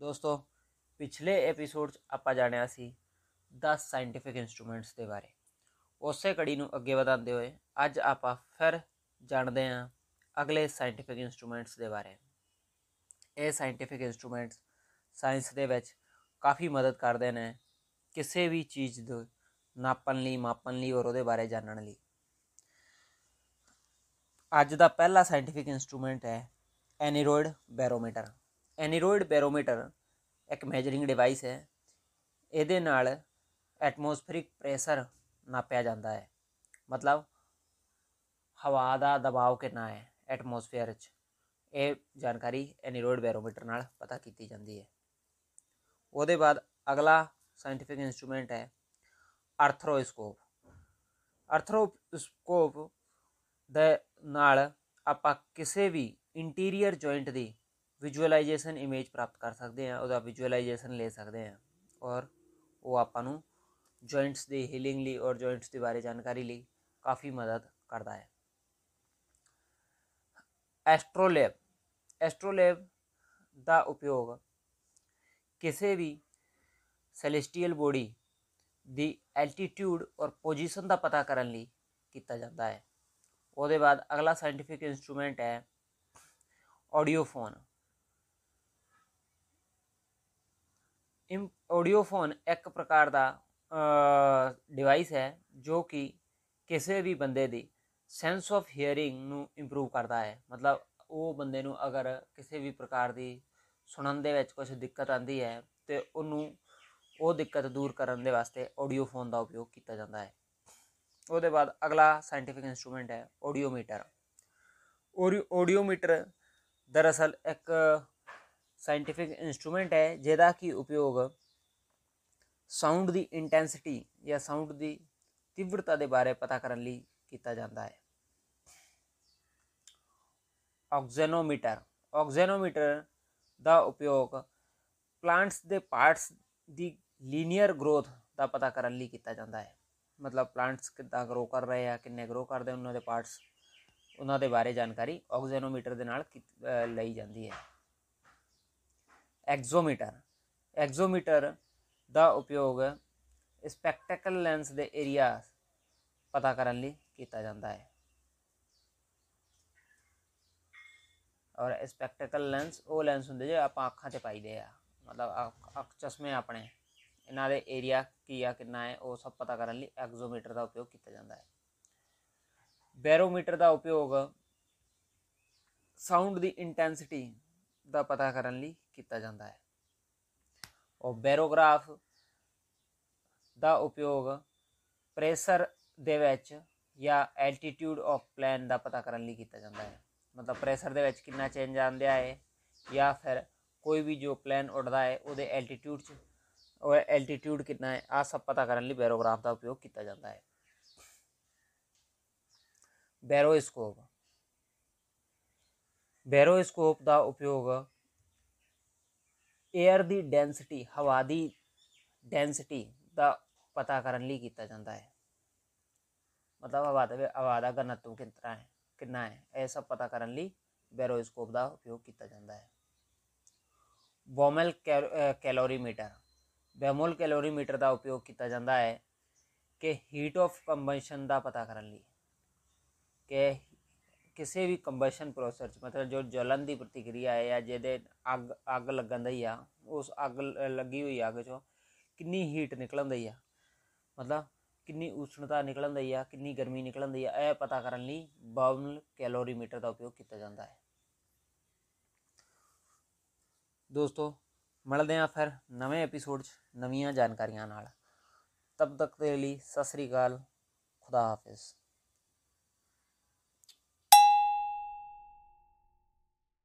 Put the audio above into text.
ਦੋਸਤੋ, ਪਿਛਲੇ ਐਪੀਸੋਡ 'ਚ ਆਪਾਂ ਜਾਣਿਆ ਸੀ 10 ਸਾਇੰਟੀਫਿਕ ਇਨਸਟਰੂਮੈਂਟਸ ਦੇ ਬਾਰੇ। ਉਸੇ ਕੜੀ ਨੂੰ ਅੱਗੇ ਵਧਾਉਂਦੇ ਹੋਏ ਅੱਜ ਆਪਾਂ ਫਿਰ ਜਾਣਦੇ ਹਾਂ ਅਗਲੇ ਸਾਇੰਟੀਫਿਕ ਇਨਸਟਰੂਮੈਂਟਸ ਦੇ ਬਾਰੇ। ਇਹ ਸਾਇੰਟੀਫਿਕ ਇਨਸਟਰੂਮੈਂਟਸ ਸਾਇੰਸ ਦੇ ਵਿੱਚ ਕਾਫੀ ਮਦਦ ਕਰਦੇ ਨੇ ਕਿਸੇ ਵੀ ਚੀਜ਼ ਦੇ ਨਾਪਣ ਲਈ, ਮਾਪਣ ਲਈ ਔਰ ਉਹਦੇ ਬਾਰੇ ਜਾਣਨ ਲਈ। ਅੱਜ ਦਾ ਪਹਿਲਾ ਸਾਇੰਟੀਫਿਕ ਇਨਸਟਰੂਮੈਂਟ ਹੈ ਐਨੀਰੋਇਡ ਬੈਰੋਮੀਟਰ ਐਨੀਰੋਇਡ ਬੈਰੋਮੀਟਰ ਇੱਕ ਮੈਜਰਿੰਗ ਡਿਵਾਈਸ ਹੈ। ਇਹਦੇ ਨਾਲ ਐਟਮੋਸਫੇਰਿਕ ਪ੍ਰੈਸ਼ਰ ਨਾਪਿਆ ਜਾਂਦਾ ਹੈ। ਮਤਲਬ ਹਵਾ ਦਾ ਦਬਾਅ ਕਿੰਨਾ ਹੈ ਐਟਮੋਸਫੇਅਰ 'ਚ। ਇਹ ਜਾਣਕਾਰੀ ਐਨੀਰੋਇਡ ਬੈਰੋਮੀਟਰ ਨਾਲ ਪਤਾ ਕੀਤੀ ਜਾਂਦੀ ਹੈ। ਉਹਦੇ ਬਾਅਦ ਅਗਲਾ ਸਾਇੰਟੀਫਿਕ ਇਨਸਟਰੂਮੈਂਟ ਹੈ ਅਰਥਰੋਸਕੋਪ ਅਰਥਰੋਸਕੋਪ ਦੇ ਨਾਲ ਆਪਾਂ ਕਿਸੇ ਵੀ ਇੰਟੀਰੀਅਰ ਜੁਆਇੰਟ ਦੀ ਵਿਜ਼ੂਅਲਾਈਜੇਸ਼ਨ ਇਮੇਜ ਪ੍ਰਾਪਤ ਕਰ ਸਕਦੇ ਹਾਂ, ਉਹਦਾ ਵਿਜ਼ੂਅਲਾਈਜੇਸ਼ਨ ਲੈ ਸਕਦੇ ਹਾਂ ਔਰ ਉਹ ਆਪਾਂ ਨੂੰ ਜੁਆਇੰਟਸ ਦੀ ਹੀਲਿੰਗ ਲਈ ਔਰ ਜੁਆਇੰਟਸ ਦੇ ਬਾਰੇ ਜਾਣਕਾਰੀ ਲਈ ਕਾਫੀ ਮਦਦ ਕਰਦਾ ਹੈ। ਐਸਟ੍ਰੋਲੈਬ ਐਸਟ੍ਰੋਲੈਬ ਦਾ ਉਪਯੋਗ ਕਿਸੇ ਵੀ ਸੈਲੈਸਟੀਅਲ ਬੋਡੀ ਦੀ ਐਲਟੀਟਿਊਡ ਔਰ ਪੋਜੀਸ਼ਨ ਦਾ ਪਤਾ ਕਰਨ ਲਈ ਕੀਤਾ ਜਾਂਦਾ ਹੈ। ਉਹਦੇ ਬਾਅਦ ਅਗਲਾ ਸਾਇੰਟੀਫਿਕ ਇਨਸਟਰੂਮੈਂਟ ਹੈ ਆਡੀਓਫੋਨ ਇਮ ਆਡੀਓਫੋਨ ਇੱਕ ਪ੍ਰਕਾਰ ਦਾ ਡਿਵਾਈਸ ਹੈ, ਜੋ ਕਿ ਕਿਸੇ ਵੀ ਬੰਦੇ ਦੀ ਸੈਂਸ ਆਫ ਹੀਅਰਿੰਗ ਨੂੰ ਇੰਪਰੂਵ ਕਰਦਾ ਹੈ। ਮਤਲਬ ਉਹ ਬੰਦੇ ਨੂੰ ਅਗਰ ਕਿਸੇ ਵੀ ਪ੍ਰਕਾਰ ਦੀ ਸੁਣਨ ਦੇ ਵਿੱਚ ਕੁਝ ਦਿੱਕਤ ਆਂਦੀ ਹੈ, ਤੇ ਉਹਨੂੰ ਉਹ ਦਿੱਕਤ ਦੂਰ ਕਰਨ ਦੇ ਵਾਸਤੇ ਆਡੀਓਫੋਨ ਦਾ ਉਪਯੋਗ ਕੀਤਾ ਜਾਂਦਾ ਹੈ। ਉਹਦੇ ਬਾਅਦ ਅਗਲਾ ਸਾਇੰਟੀਫਿਕ ਇਨਸਟਰੂਮੈਂਟ ਹੈ ਆਡੀਓਮੀਟਰ ਆਡੀਓਮੀਟਰ ਦਰਅਸਲ ਇੱਕ ਸਾਇੰਟੀਫਿਕ ਇਨਸਟਰੂਮੈਂਟ ਹੈ, ਜਿਹਦਾ ਕਿ ਉਪਯੋਗ ਸਾਊਂਡ ਦੀ ਇੰਟੈਂਸਿਟੀ ਜਾਂ ਸਾਊਂਡ ਦੀ ਤੀਬਰਤਾ ਦੇ ਬਾਰੇ ਪਤਾ ਕਰਨ ਲਈ ਕੀਤਾ ਜਾਂਦਾ ਹੈ। ਆਕਸੀਨੋਮੀਟਰ ਆਕਸੀਨੋਮੀਟਰ ਦਾ ਉਪਯੋਗ ਪਲਾਂਟਸ ਦੇ ਪਾਰਟਸ ਦੀ ਲੀਨੀਅਰ ਗਰੋਥ ਦਾ ਪਤਾ ਕਰਨ ਲਈ ਕੀਤਾ ਜਾਂਦਾ ਹੈ। ਮਤਲਬ ਪਲਾਂਟਸ ਕਿੱਦਾਂ ਗਰੋ ਕਰ ਰਹੇ ਆ, ਕਿੰਨੇ ਗਰੋ ਕਰਦੇ ਉਹਨਾਂ ਦੇ ਪਾਰਟਸ ਉਹਨਾਂ ਦੇ ਬਾਰੇ ਜਾਣਕਾਰੀ ਆਕਸੀਨੋਮੀਟਰ ਦੇ ਨਾਲ ਲਈ ਜਾਂਦੀ ਹੈ। ਐਗਜ਼ੋਮੀਟਰ ਐਗਜ਼ੋਮੀਟਰ ਦਾ ਉਪਯੋਗ ਸਪੈਕਟੈਕਲ ਲੈਂਸ ਦੇ ਏਰੀਆ ਪਤਾ ਕਰਨ ਲਈ ਕੀਤਾ ਜਾਂਦਾ ਹੈ। ਔਰ ਸਪੈਕਟੈਕਲ ਲੈਂਸ, ਉਹ ਲੈਂਸ ਹੁੰਦੇ ਜੇ ਆਪਾਂ ਅੱਖਾਂ ਤੇ ਪਾਈਦੇ ਆ। ਮਤਲਬ ਅੱਖ ਚਸ਼ਮੇ ਆਪਣੇ। ਇਹਨਾਂ ਦੇ ਏਰੀਆ ਕੀ ਆ, ਕਿੰਨਾ ਹੈ, ਉਹ ਸਭ ਪਤਾ ਕਰਨ ਲਈ ਐਗਜ਼ੋਮੀਟਰ ਦਾ ਉਪਯੋਗ ਕੀਤਾ ਜਾਂਦਾ ਹੈ। ਬੈਰੋਮੀਟਰ ਦਾ ਉਪਯੋਗ ਸਾਊਂਡ ਦੀ ਇੰਟੈਂਸਿਟੀ ਦਾ ਪਤਾ ਕਰਨ ਲਈ ਕੀਤਾ ਜਾਂਦਾ ਹੈ। ਉਹ ਬੈਰੋਗ੍ਰਾਫ ਦਾ ਉਪਯੋਗ ਪ੍ਰੈਸ਼ਰ ਦੇ ਵਿੱਚ ਜਾਂ ਐਲਟੀਟਿਊਡ ਆਫ ਪਲੇਨ ਦਾ ਪਤਾ ਕਰਨ ਲਈ ਕੀਤਾ ਜਾਂਦਾ ਹੈ। ਮਤਲਬ ਪ੍ਰੈਸ਼ਰ ਦੇ ਵਿੱਚ ਕਿੰਨਾ ਚੇਂਜ ਆਂਦਿਆ ਹੈ ਜਾਂ ਫਿਰ ਕੋਈ ਵੀ ਜੋ ਪਲੇਨ ਉੱਡਦਾ ਹੈ, ਉਹਦੇ ਐਲਟੀਟਿਊਡ 'ਚ ਉਹ ਐਲਟੀਟਿਊਡ ਕਿੰਨਾ ਹੈ ਆ ਸਭ ਪਤਾ ਕਰਨ ਲਈ ਬੈਰੋਗ੍ਰਾਫ ਦਾ ਉਪਯੋਗ ਕੀਤਾ ਜਾਂਦਾ ਹੈ। ਬੈਰੋਸਕੋਪ ਬੈਰੋਸਕੋਪ ਦਾ ਉਪਯੋਗ 에ਅਰ ਦੀ ਡੈਂਸਿਟੀ, ਹਵਾ ਦੀ ਡੈਂਸਿਟੀ ਦਾ ਪਤਾ ਕਰਨ ਲਈ ਕੀਤਾ ਜਾਂਦਾ ਹੈ। ਮਤਲਬ ਹਵਾ ਦਾ ਹਵਾ ਦਾ ਘਨਤਵ ਕਿੰਨਾ ਹੈ ਕਿੰਨਾ ਹੈ, ਇਹ ਸਭ ਪਤਾ ਕਰਨ ਲਈ ਬੈਰੋਸਕੋਪ ਦਾ ਉਪਯੋਗ ਕੀਤਾ ਜਾਂਦਾ ਹੈ। ਬੋਮਲ ਕੈਲੋਰੀਮੀਟਰ ਬੈਮੋਲ ਕੈਲੋਰੀਮੀਟਰ ਦਾ ਉਪਯੋਗ ਕੀਤਾ ਜਾਂਦਾ ਹੈ ਕਿ ਹੀਟ ਆਫ ਕੰਬਸ਼ਨ ਦਾ ਪਤਾ ਕਰਨ ਲਈ, ਕਿ ਕਿਸੇ ਵੀ ਕੰਬਸ਼ਨ ਪ੍ਰੋਸੈਸ ਚ, ਮਤਲਬ ਜੋ ਜਲਨ ਦੀ ਪ੍ਰਤੀਕਿਰਿਆ ਹੈ ਜਾਂ ਜਿਹਦੇ ਅੱਗ ਅੱਗ ਲੱਗਣ ਦੀ ਆ, ਉਸ ਅੱਗ ਲੱਗੀ ਹੋਈ ਅੱਗ ਚੋਂ, ਕਿੰਨੀ ਹੀਟ ਨਿਕਲਣ ਦੀ ਆ, ਮਤਲਬ ਕਿੰਨੀ ਉਸ਼ਣਤਾ ਨਿਕਲਣ ਦੀ ਆ, ਕਿੰਨੀ ਗਰਮੀ ਨਿਕਲਣ ਦੀ ਆ, ਇਹ ਪਤਾ ਕਰਨ ਲਈ ਬਾਉਲ ਕੈਲੋਰੀਮੀਟਰ ਦਾ ਉਪਯੋਗ ਕੀਤਾ ਜਾਂਦਾ ਹੈ। ਦੋਸਤੋ, ਮਿਲਦੇ ਹਾਂ ਫਿਰ ਨਵੇਂ ਐਪੀਸੋਡ 'ਚ ਨਵੀਆਂ ਜਾਣਕਾਰੀਆਂ ਨਾਲ। ਤਬ ਤੱਕ ਦੇ ਲਈ ਸਤਿ ਸ੍ਰੀ ਅਕਾਲ, ਖੁਦਾ ਹਾਫਿਜ਼।